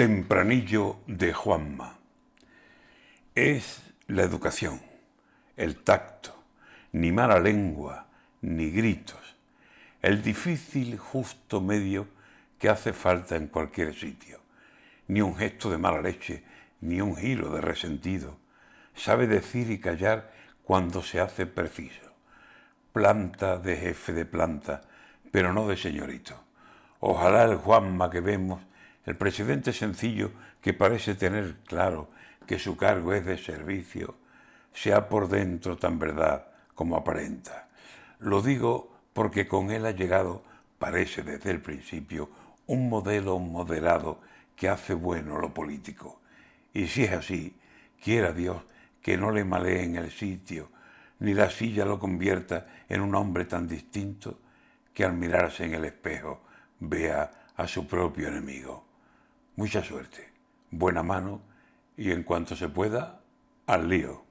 Tempranillo de Juanma. Es la educación, el tacto, ni mala lengua, ni gritos, el difícil justo medio que hace falta en cualquier sitio. Ni un gesto de mala leche, ni un giro de resentido. Sabe decir y callar cuando se hace preciso. Planta de jefe de planta, pero no de señorito. Ojalá el Juanma que vemos el presidente sencillo, que parece tener claro que su cargo es de servicio, sea por dentro tan verdad como aparenta. Lo digo porque con él ha llegado, parece desde el principio, un modelo moderado que hace bueno lo político. Y si es así, quiera Dios que no le maleen el sitio, ni la silla lo convierta en un hombre tan distinto que al mirarse en el espejo vea a su propio enemigo. Mucha suerte, buena mano y en cuanto se pueda, al lío.